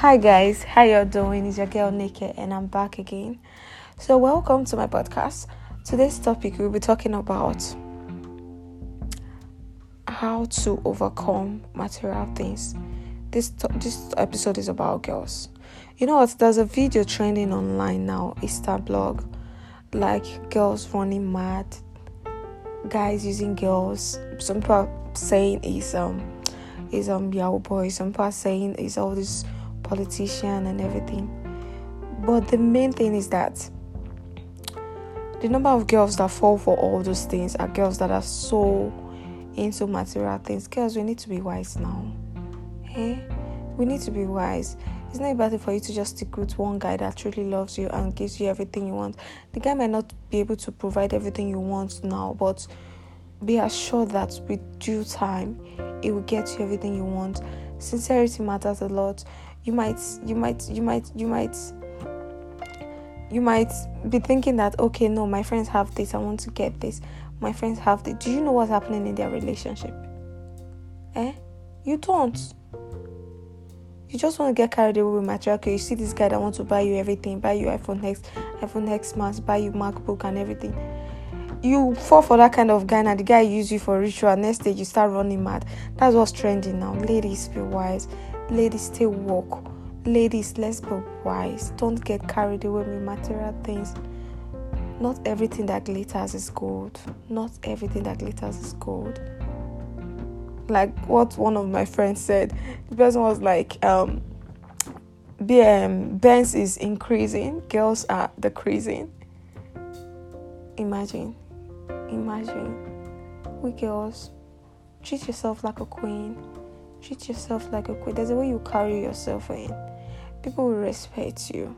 Hi guys, how y'all doing? It's your girl Nikki and I'm back again. So welcome to my podcast. Today's topic we'll be talking about how to overcome material things. This this episode is about girls. You know what? There's a video trending online now, Insta blog, like girls running mad, guys using girls. Some people saying is um is um Yahoo boy. Some people saying is all this politician and everything. But the main thing is that the number of girls that fall for all those things are girls that are so into material things. Girls, we need to be wise now. Hey, we need to be wise. It's not it for you to just stick with one guy that truly loves you and gives you everything you want. The guy might not be able to provide everything you want now, but be assured that with due time, it will get you everything you want. Sincerity matters a lot. You might, you might, you might, you might you might be thinking that okay no my friends have this i want to get this. My friends have this. Do you know what's happening in their relationship? Eh? You don't. You just want to get carried away with material okay you see this guy that wants to buy you everything buy you iphone x iphone x max buy you macbook and everything you fall for that kind of guy and the guy use you for ritual next day you start running mad. That's what's trending now. Ladies be wise. Ladies stay woke. Ladies let's be wise. Don't get carried away with material things. Not everything that glitters is gold. Not everything that glitters is gold. Like what one of my friends said the person was like um BM Benz is increasing girls are decreasing. Imagine imagine we girls treat yourself like a queen treat yourself like a queen there's a way you carry yourself in people will respect you.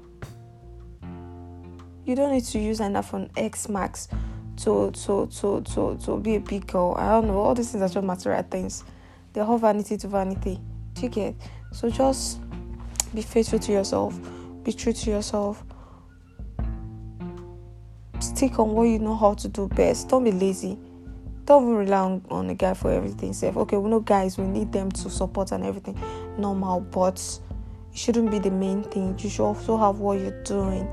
You don't need to use an iPhone X Max to to to to to be a big girl. I don't know. All these things are just material things. They're all vanity to vanity. Do you get? So just be faithful to yourself. Be true to yourself. Stick on what you know how to do best. Don't be lazy. Don't rely on, on a guy for everything. Safe. Okay, we know guys, we need them to support and everything. Normal, but it shouldn't be the main thing. You should also have what you're doing.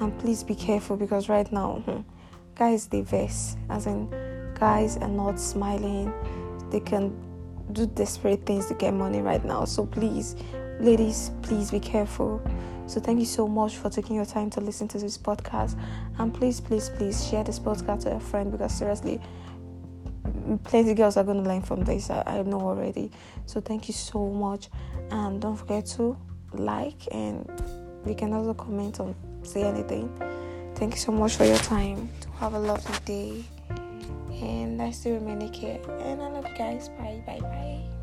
And please be careful because right now, hmm, guys, they vex. As in, guys are not smiling. They can do desperate things to get money right now. So please, ladies, please be careful. So thank you so much for taking your time to listen to this podcast. And please, please, please share this podcast to a friend because seriously, plenty of girls are going to learn from this. I, I know already. So thank you so much. And don't forget to like and you can also comment on say anything. Thank you so much for your time. To have a lovely day. And I still remain here. And I love you guys. Bye bye bye.